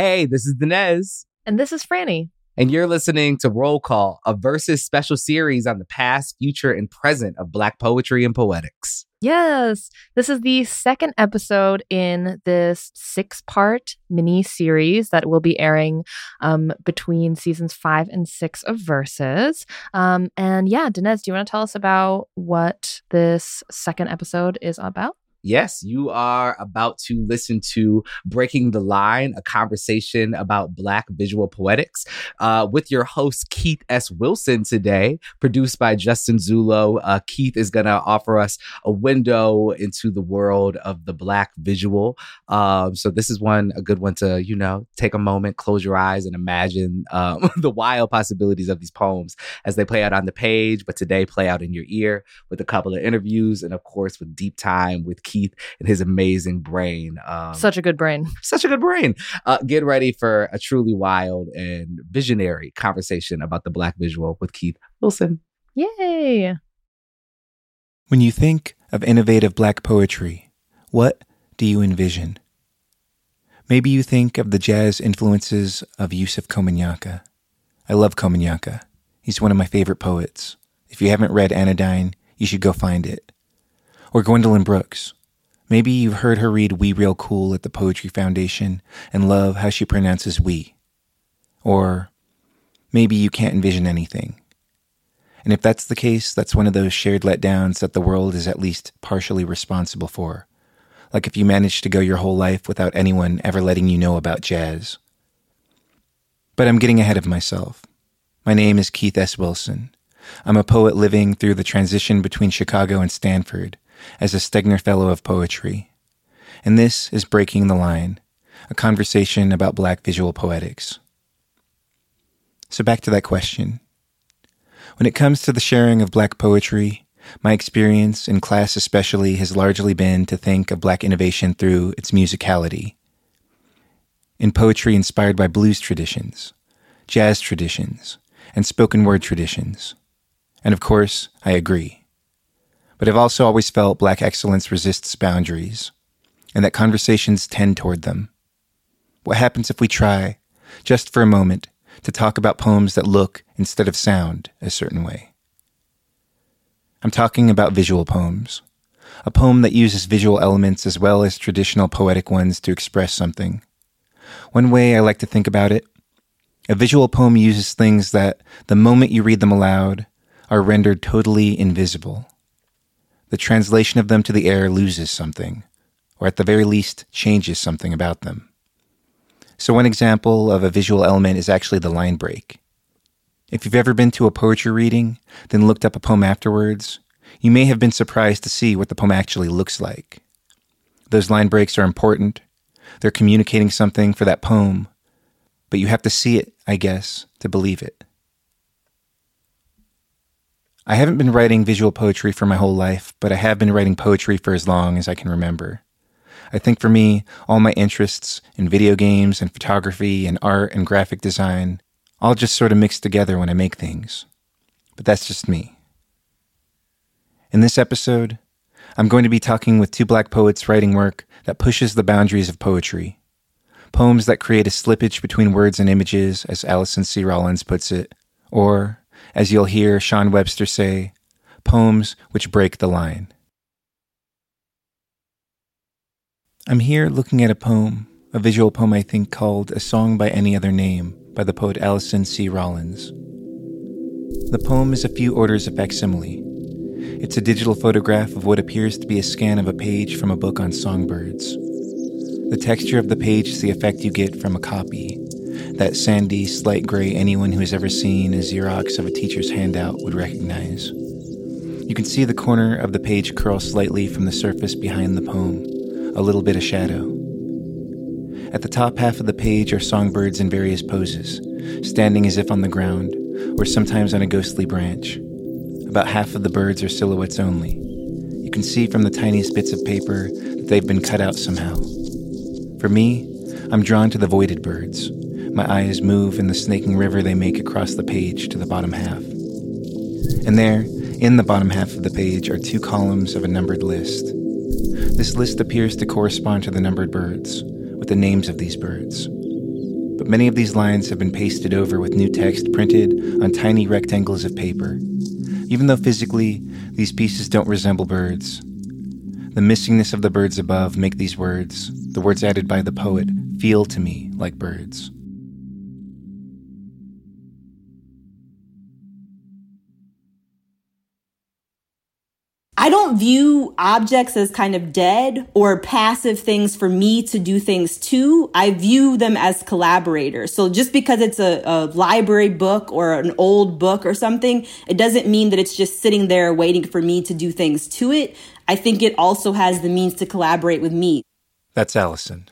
Hey, this is Danez. And this is Franny. And you're listening to Roll Call, a versus special series on the past, future, and present of Black poetry and poetics. Yes, this is the second episode in this six part mini series that will be airing um, between seasons five and six of Verses. Um, and yeah, Danez, do you want to tell us about what this second episode is about? Yes, you are about to listen to Breaking the Line, a conversation about Black visual poetics uh, with your host, Keith S. Wilson, today, produced by Justin Zulo. Uh, Keith is going to offer us a window into the world of the Black visual. Um, so, this is one, a good one to, you know, take a moment, close your eyes, and imagine um, the wild possibilities of these poems as they play out on the page, but today play out in your ear with a couple of interviews and, of course, with deep time with Keith and his amazing brain. Um, such a good brain. Such a good brain. Uh, get ready for a truly wild and visionary conversation about the Black visual with Keith Wilson. Yay. When you think of innovative Black poetry, what do you envision? Maybe you think of the jazz influences of Yusef Komunyakaa. I love Komunyakaa. He's one of my favorite poets. If you haven't read Anodyne, you should go find it. Or Gwendolyn Brooks. Maybe you've heard her read We Real Cool at the Poetry Foundation and love how she pronounces we. Or maybe you can't envision anything. And if that's the case, that's one of those shared letdowns that the world is at least partially responsible for. Like if you managed to go your whole life without anyone ever letting you know about jazz. But I'm getting ahead of myself. My name is Keith S. Wilson. I'm a poet living through the transition between Chicago and Stanford as a Stegner Fellow of Poetry. And this is Breaking the Line, a conversation about Black visual poetics. So back to that question. When it comes to the sharing of Black poetry, my experience, in class especially, has largely been to think of Black innovation through its musicality. In poetry inspired by blues traditions, jazz traditions, and spoken word traditions. And of course, I agree but I've also always felt black excellence resists boundaries, and that conversations tend toward them. What happens if we try, just for a moment, to talk about poems that look, instead of sound, a certain way? I'm talking about visual poems. A poem that uses visual elements as well as traditional poetic ones to express something. One way I like to think about it a visual poem uses things that, the moment you read them aloud, are rendered totally invisible the translation of them to the air loses something, or at the very least changes something about them. So, one example of a visual element is actually the line break. If you've ever been to a poetry reading, then looked up a poem afterwards, you may have been surprised to see what the poem actually looks like. Those line breaks are important. They're communicating something for that poem, but you have to see it, I guess, to believe it. I haven't been writing visual poetry for my whole life, but I have been writing poetry for as long as I can remember. I think for me, all my interests in video games and photography and art and graphic design all just sort of mix together when I make things. But that's just me. In this episode, I'm going to be talking with two black poets writing work that pushes the boundaries of poetry. Poems that create a slippage between words and images, as Allison C. Rollins puts it, or as you'll hear Sean Webster say, poems which break the line. I'm here looking at a poem, a visual poem I think called A Song by Any Other Name by the poet Allison C. Rollins. The poem is a few orders of facsimile. It's a digital photograph of what appears to be a scan of a page from a book on songbirds. The texture of the page is the effect you get from a copy, that sandy, slight gray anyone who has ever seen a Xerox of a teacher's handout would recognize. You can see the corner of the page curl slightly from the surface behind the poem, a little bit of shadow. At the top half of the page are songbirds in various poses, standing as if on the ground, or sometimes on a ghostly branch. About half of the birds are silhouettes only. You can see from the tiniest bits of paper that they've been cut out somehow. For me, I'm drawn to the voided birds, my eyes move in the snaking river they make across the page to the bottom half. And there, in the bottom half of the page, are two columns of a numbered list. This list appears to correspond to the numbered birds, with the names of these birds. But many of these lines have been pasted over with new text printed on tiny rectangles of paper. Even though physically these pieces don't resemble birds, the missingness of the birds above make these words, the words added by the poet, feel to me like birds. View objects as kind of dead or passive things for me to do things to. I view them as collaborators. So just because it's a, a, library book or an old book or something, it doesn't mean that it's just sitting there waiting for me to do things to it. I think it also has the means to collaborate with me. That's Allison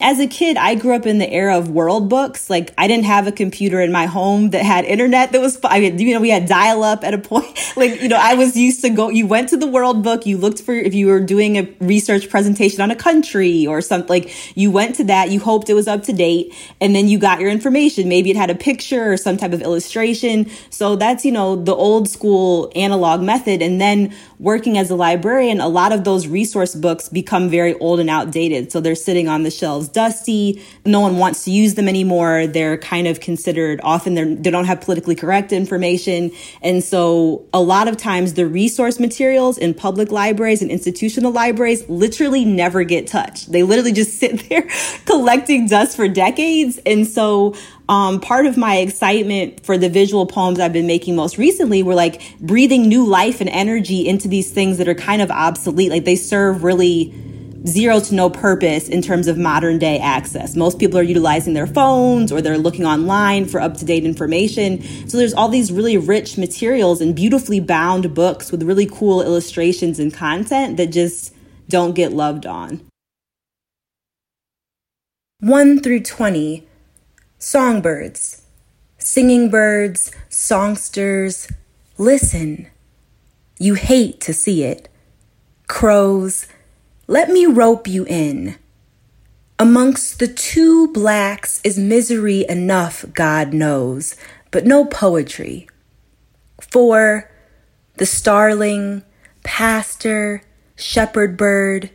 as a kid, I grew up in the era of world books. Like I didn't have a computer in my home that had internet that was, I mean, you know, we had dial up at a point. Like, you know, I was used to go, you went to the world book, you looked for, if you were doing a research presentation on a country or something, like you went to that, you hoped it was up to date, and then you got your information. Maybe it had a picture or some type of illustration. So that's, you know, the old school analog method. And then working as a librarian, a lot of those resource books become very old and outdated. So they're sitting on the shelves dusty. No one wants to use them anymore. They're kind of considered often they're, they don't have politically correct information. And so a lot of times the resource materials in public libraries and institutional libraries literally never get touched. They literally just sit there collecting dust for decades. And so um, part of my excitement for the visual poems I've been making most recently were like breathing new life and energy into these things that are kind of obsolete. Like they serve really zero to no purpose in terms of modern day access. Most people are utilizing their phones or they're looking online for up to date information. So there's all these really rich materials and beautifully bound books with really cool illustrations and content that just don't get loved on. 1 through 20 Songbirds, singing birds, songsters, listen. You hate to see it. Crows, let me rope you in. Amongst the two blacks is misery enough, God knows, but no poetry. For the starling, pastor, shepherd bird,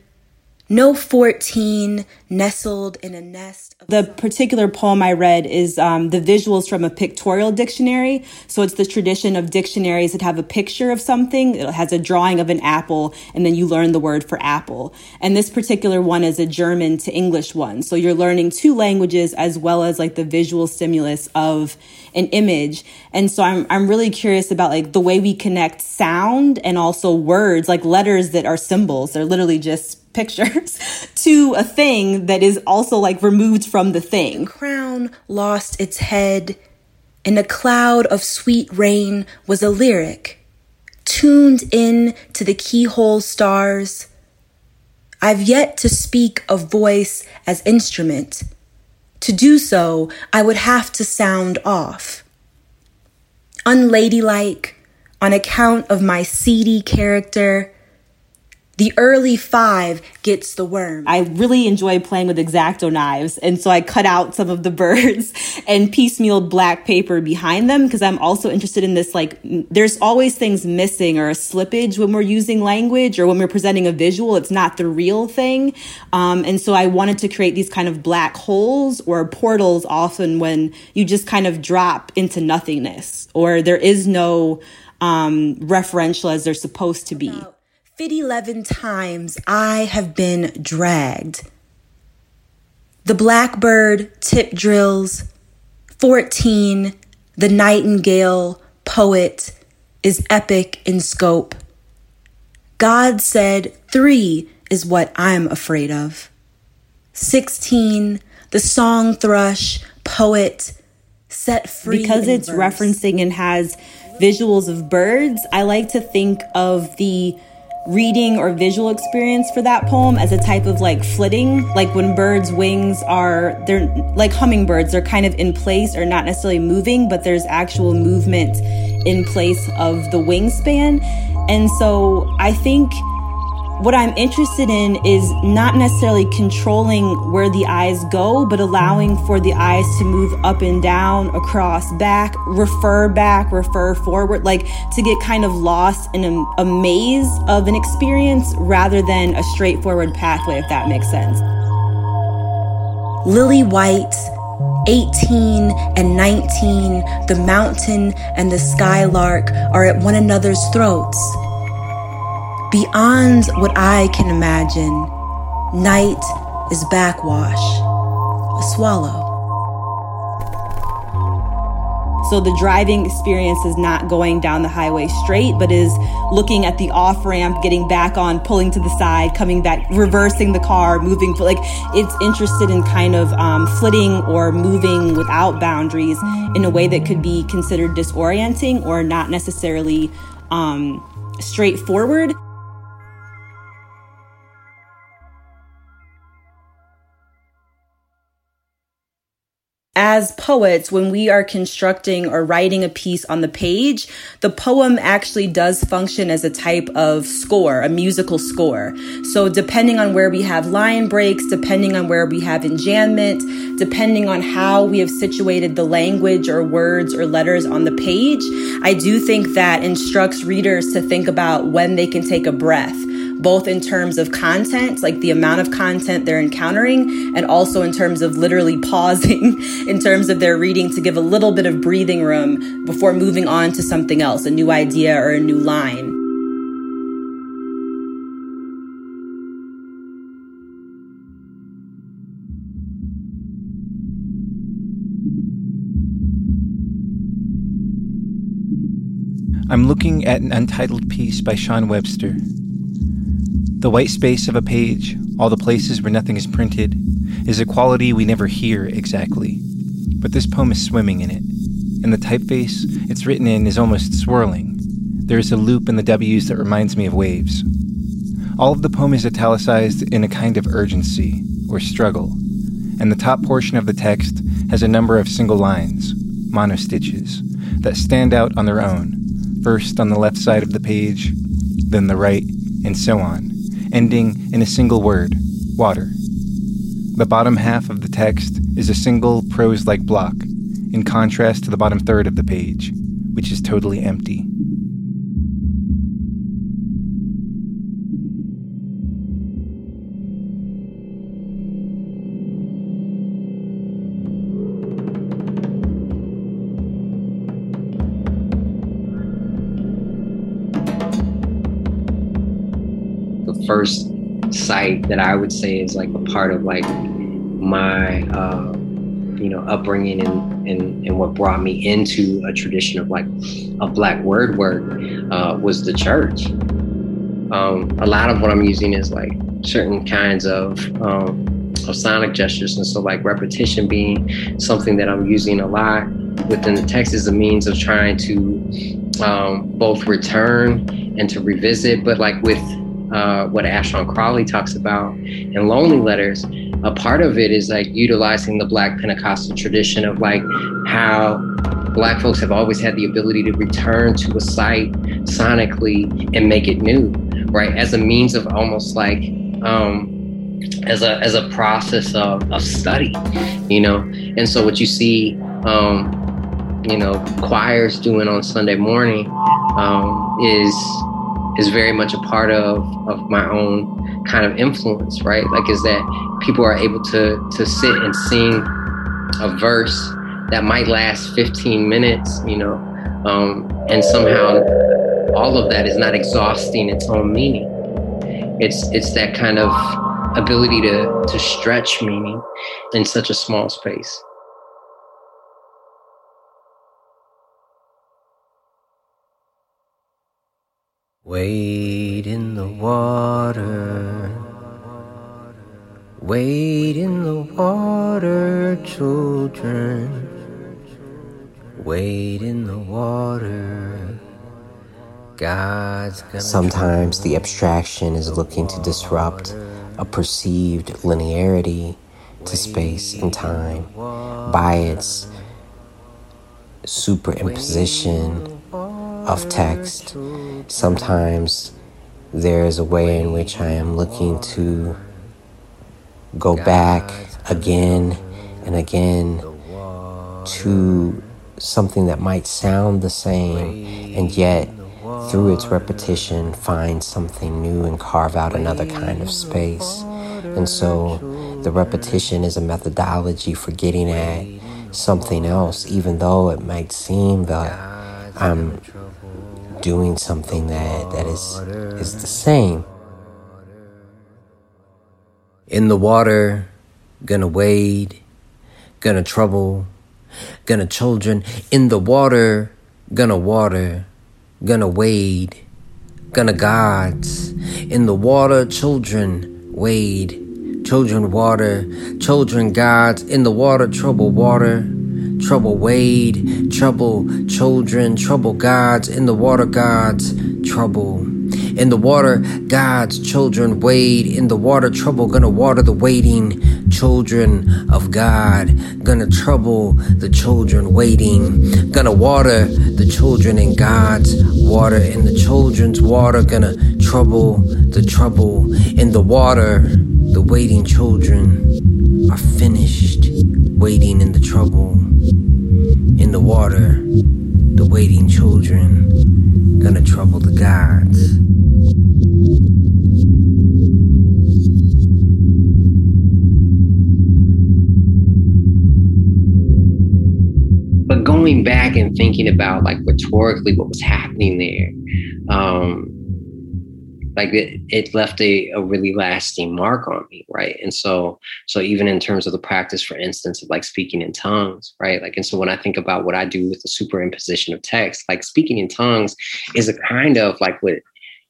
no 14 nestled in a nest. The particular poem I read is um, the visuals from a pictorial dictionary. So it's the tradition of dictionaries that have a picture of something. It has a drawing of an apple, and then you learn the word for apple. And this particular one is a German to English one. So you're learning two languages as well as like the visual stimulus of an image. And so I'm, I'm really curious about like the way we connect sound and also words, like letters that are symbols. They're literally just pictures to a thing that is also like removed from the thing. The crown lost its head. In a cloud of sweet rain was a lyric tuned in to the keyhole stars. I've yet to speak of voice as instrument. To do so, I would have to sound off. Unladylike, on account of my seedy character, the early five gets the worm. I really enjoy playing with X-Acto knives. And so I cut out some of the birds and piecemealed black paper behind them because I'm also interested in this. Like, there's always things missing or a slippage when we're using language or when we're presenting a visual. It's not the real thing. Um, and so I wanted to create these kind of black holes or portals often when you just kind of drop into nothingness or there is no um, referential as they're supposed to be. 11 times I have been dragged. The blackbird tip drills, 14, the nightingale poet is epic in scope. God said three is what I'm afraid of. 16, the song thrush poet set free. Because it's verse. referencing and has visuals of birds, I like to think of the reading or visual experience for that poem as a type of like flitting. Like when birds wings are they're like hummingbirds they're kind of in place or not necessarily moving but there's actual movement in place of the wingspan. And so i think what I'm interested in is not necessarily controlling where the eyes go, but allowing for the eyes to move up and down, across, back, refer back, refer forward, like to get kind of lost in a, a maze of an experience rather than a straightforward pathway, if that makes sense. Lily White, 18 and 19, the mountain and the skylark are at one another's throats. Beyond what I can imagine, night is backwash, a swallow. So the driving experience is not going down the highway straight, but is looking at the off ramp, getting back on, pulling to the side, coming back, reversing the car, moving. Like it's interested in kind of um, flitting or moving without boundaries in a way that could be considered disorienting or not necessarily um, straightforward. As poets, when we are constructing or writing a piece on the page, the poem actually does function as a type of score, a musical score. So depending on where we have line breaks, depending on where we have enjambment, depending on how we have situated the language or words or letters on the page, I do think that instructs readers to think about when they can take a breath both in terms of content, like the amount of content they're encountering, and also in terms of literally pausing in terms of their reading to give a little bit of breathing room before moving on to something else, a new idea or a new line. I'm looking at an untitled piece by Sean Webster the white space of a page, all the places where nothing is printed, is a quality we never hear exactly. But this poem is swimming in it, and the typeface it's written in is almost swirling. There is a loop in the W's that reminds me of waves. All of the poem is italicized in a kind of urgency, or struggle, and the top portion of the text has a number of single lines, monostitches, that stand out on their own, first on the left side of the page, then the right, and so on ending in a single word water. The bottom half of the text is a single prose like block, in contrast to the bottom third of the page, which is totally empty. First site that I would say is like a part of like my uh, you know upbringing and, and and what brought me into a tradition of like a black word work uh, was the church. Um, a lot of what I'm using is like certain kinds of um, of sonic gestures, and so like repetition being something that I'm using a lot within the text is a means of trying to um, both return and to revisit, but like with uh, what Ashon Crawley talks about in Lonely Letters, a part of it is like utilizing the Black Pentecostal tradition of like how Black folks have always had the ability to return to a site sonically and make it new, right? As a means of almost like, um, as a as a process of, of study, you know. And so what you see, um, you know, choirs doing on Sunday morning um, is is very much a part of of my own kind of influence, right? Like is that people are able to to sit and sing a verse that might last 15 minutes, you know, um, and somehow all of that is not exhausting its own meaning. It's it's that kind of ability to to stretch meaning in such a small space. Wade in the water. Wade in the water, children. Wade in the water. God's Sometimes the abstraction is looking to disrupt a perceived linearity to space and time by its superimposition of text. Sometimes there's a way in which I am looking to go back again and again to something that might sound the same and yet through its repetition find something new and carve out another kind of space. And so the repetition is a methodology for getting at something else, even though it might seem that I'm doing something that, that is, is the same. In the water, gonna wade, gonna trouble, gonna children. In the water, gonna water, gonna wade, gonna gods. In the water, children wade children water, children gods, in the water, trouble water, trouble wade, trouble children, trouble gods, in the water, gods, trouble. In the water, God's children wade. In the water, trouble, gonna water the waiting children of God. Gonna trouble the children waiting. Gonna water the children in God's water. In the children's water, gonna trouble the trouble in the water. The waiting children are finished, waiting in the trouble. In the water, the waiting children gonna trouble the gods. But going back and thinking about like rhetorically what was happening there, um, like it, it left a, a really lasting mark on me right and so so even in terms of the practice for instance of like speaking in tongues right like and so when i think about what i do with the superimposition of text like speaking in tongues is a kind of like what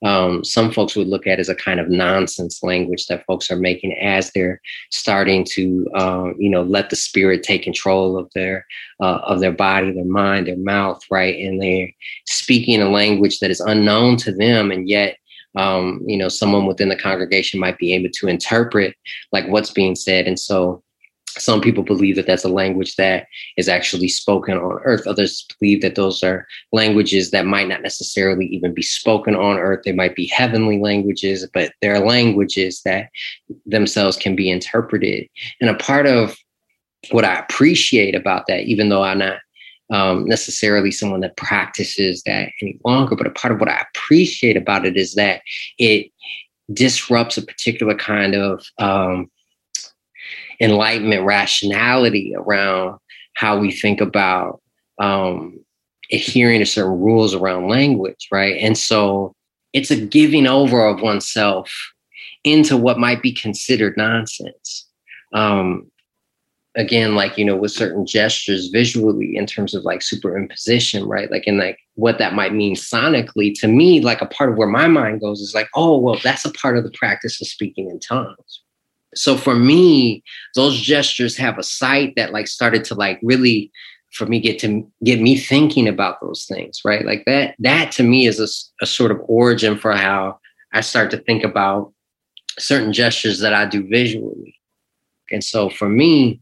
um, some folks would look at as a kind of nonsense language that folks are making as they're starting to, uh, you know, let the spirit take control of their uh, of their body, their mind, their mouth, right? And they're speaking a language that is unknown to them, and yet um, you know, someone within the congregation might be able to interpret like what's being said. And so some people believe that that's a language that is actually spoken on earth. Others believe that those are languages that might not necessarily even be spoken on earth. They might be heavenly languages, but they're languages that themselves can be interpreted. And a part of what I appreciate about that, even though I'm not um, necessarily someone that practices that any longer. But a part of what I appreciate about it is that it disrupts a particular kind of um, enlightenment rationality around how we think about um, adhering to certain rules around language, right? And so it's a giving over of oneself into what might be considered nonsense. Um, again like you know with certain gestures visually in terms of like superimposition right? Like and like what that might mean sonically to me like a part of where my mind goes is like oh well that's a part of the practice of speaking in tongues. So for me those gestures have a site that like started to like really for me get to get me thinking about those things right? Like that that to me is a, a sort of origin for how i start to think about certain gestures that i do visually and so for me,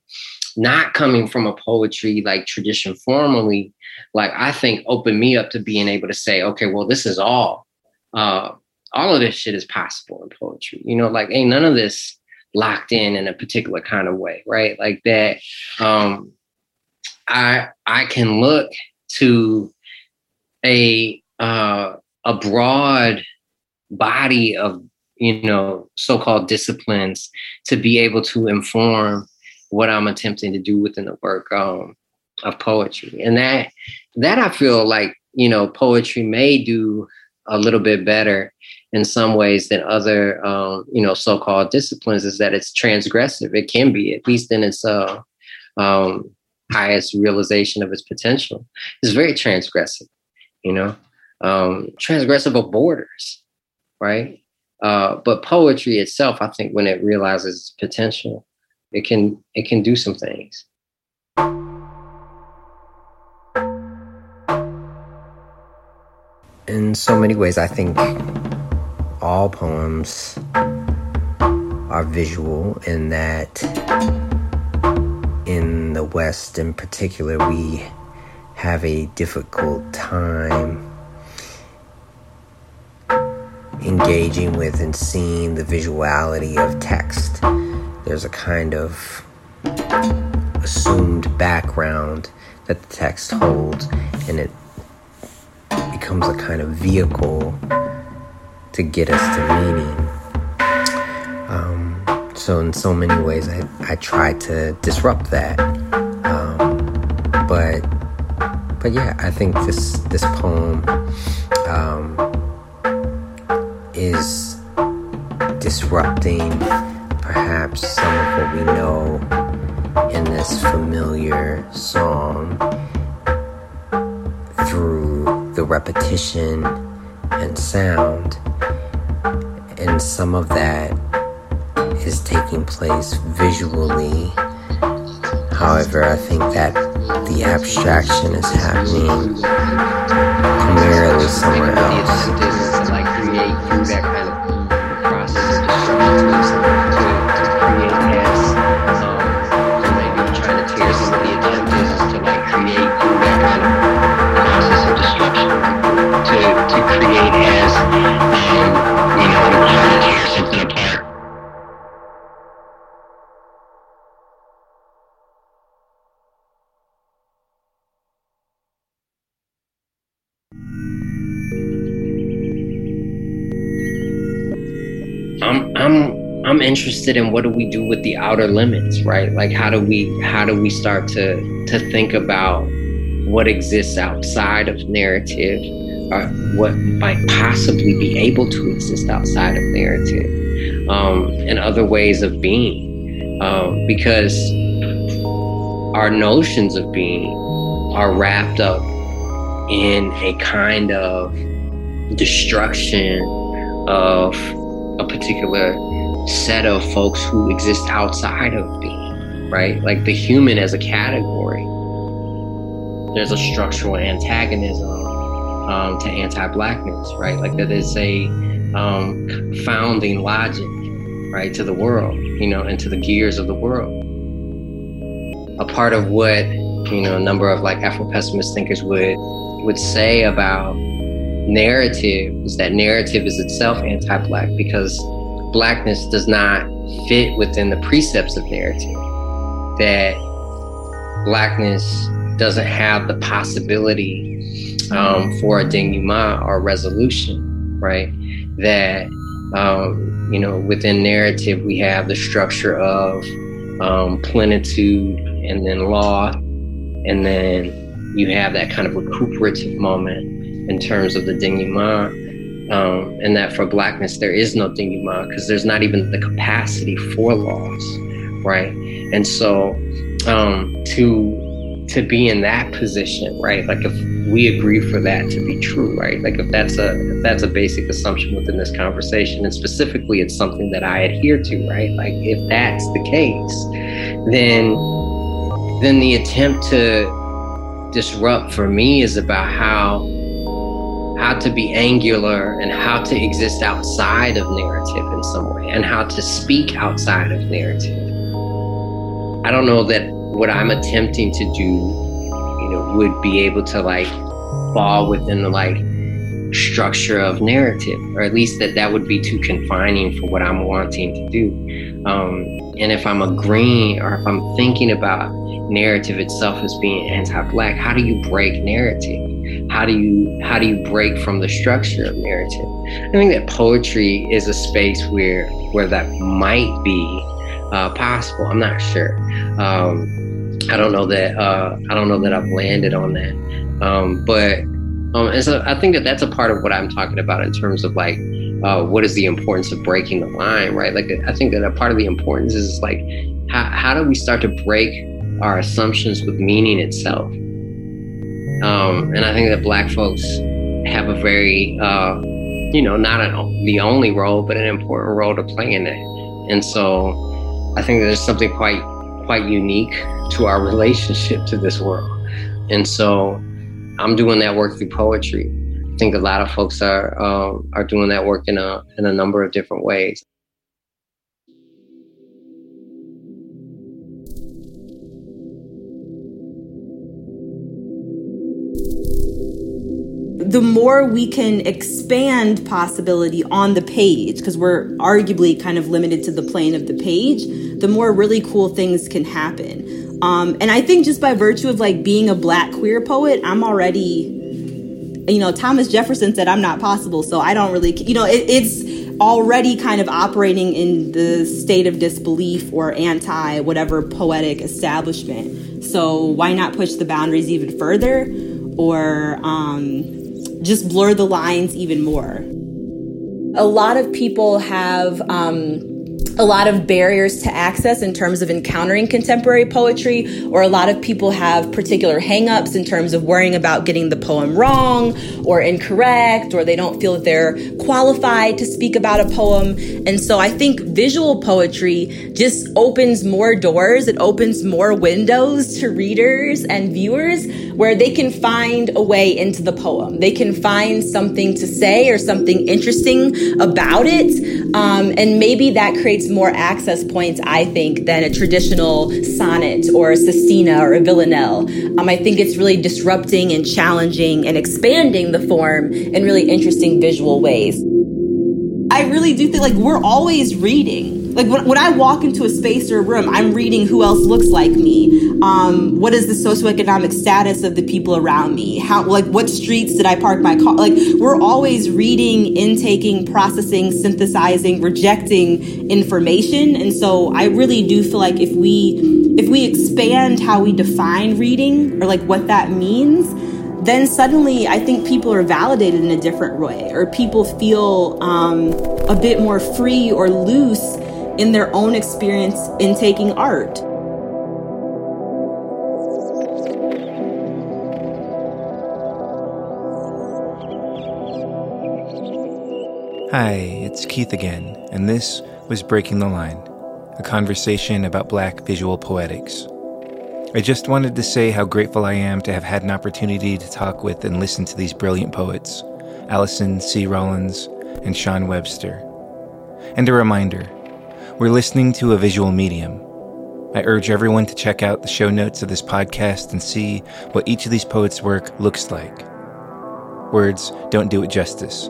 not coming from a poetry like tradition formally, like I think opened me up to being able to say, okay, well, this is all. Uh, all of this shit is possible in poetry. You know, like ain't none of this locked in in a particular kind of way, right? Like that. Um, I I can look to a uh, a broad body of you know, so-called disciplines to be able to inform what I'm attempting to do within the work um, of poetry. And that that I feel like, you know, poetry may do a little bit better in some ways than other um, you know, so-called disciplines is that it's transgressive. It can be, at least in its uh, um, highest realization of its potential. It's very transgressive, you know, um, transgressive of borders, right? Uh, but poetry itself, I think, when it realizes its potential, it can it can do some things. In so many ways, I think all poems are visual in that in the West in particular, we have a difficult time engaging with and seeing the visuality of text. There's a kind of assumed background that the text holds, and it becomes a kind of vehicle to get us to meaning. Um, so, in so many ways, I, I try to disrupt that. Um, but yeah, I think this this poem um, is disrupting perhaps some of what we know in this familiar song through the repetition and sound, and some of that is taking place visually. However, I think that the abstraction is happening primarily somewhere else. Create through that kind of process of destruction to, to create as um, so maybe trying to tear some of the attempt is to like create through that kind of process of destruction to to create interested in what do we do with the outer limits, right? Like how do we how do we start to to think about what exists outside of narrative or what might possibly be able to exist outside of narrative um, and other ways of being um, because our notions of being are wrapped up in a kind of destruction of a particular set of folks who exist outside of being, right? Like the human as a category. There's a structural antagonism um, to anti-blackness, right? Like that is a um, founding logic, right, to the world, you know, and to the gears of the world. A part of what you know a number of like Afro-pessimist thinkers would would say about narrative is that narrative is itself anti-black because blackness does not fit within the precepts of narrative that blackness doesn't have the possibility um, for a denouement or resolution right that um, you know within narrative we have the structure of um, plenitude and then law and then you have that kind of recuperative moment in terms of the denouement. Um, and that for blackness there is no denouement because there's not even the capacity for laws, right? And so um, to to be in that position, right? Like if we agree for that to be true, right? Like if that's a if that's a basic assumption within this conversation, and specifically it's something that I adhere to, right? Like if that's the case, then then the attempt to disrupt for me is about how how to be angular and how to exist outside of narrative in some way and how to speak outside of narrative. I don't know that what I'm attempting to do, you know, would be able to like fall within the like structure of narrative, or at least that that would be too confining for what I'm wanting to do. Um, and if I'm agreeing or if I'm thinking about narrative itself as being anti-black, how do you break narrative? How do you how do you break from the structure of narrative? I think that poetry is a space where where that might be uh, possible. I'm not sure. Um, i don't know that uh, i don't know that i've landed on that. Um, but um, and so i think that that's a part of what i'm talking about in terms of like uh, what is the importance of breaking the line right? Like i think that a part of the importance is like how, how do we start to break our assumptions with meaning itself um, and I think that black folks have a very, uh, you know, not an, the only role, but an important role to play in it. And so I think there's something quite, quite unique to our relationship to this world. And so I'm doing that work through poetry. I think a lot of folks are um, are doing that work in a in a number of different ways. The more we can expand possibility on the page, because we're arguably kind of limited to the plane of the page, the more really cool things can happen. Um, and I think just by virtue of like being a black queer poet, I'm already, you know, Thomas Jefferson said I'm not possible, so I don't really, you know, it, it's already kind of operating in the state of disbelief or anti whatever poetic establishment. So why not push the boundaries even further? or um, just blur the lines even more. A lot of people have um, a lot of barriers to access in terms of encountering contemporary poetry, or a lot of people have particular hangups in terms of worrying about getting the poem wrong or incorrect, or they don't feel that they're qualified to speak about a poem. And so I think visual poetry just opens more doors, it opens more windows to readers and viewers where they can find a way into the poem. They can find something to say or something interesting about it. Um, and maybe that creates more access points, I think, than a traditional sonnet or a sestina or a villanelle. Um, I think it's really disrupting and challenging and expanding the form in really interesting visual ways. I really do think like we're always reading like when, when I walk into a space or a room, I'm reading who else looks like me. Um, what is the socioeconomic status of the people around me? How like what streets did I park my car? Like we're always reading, intaking, processing, synthesizing, rejecting information, and so I really do feel like if we if we expand how we define reading or like what that means then suddenly I think people are validated in a different way, or people feel um, a bit more free or loose in their own experience in taking art. Hi, it's Keith again, and this was Breaking the Line, a conversation about black visual poetics. I just wanted to say how grateful I am to have had an opportunity to talk with and listen to these brilliant poets, Allison C. Rollins and Sean Webster. And a reminder we're listening to a visual medium. I urge everyone to check out the show notes of this podcast and see what each of these poets' work looks like. Words don't do it justice.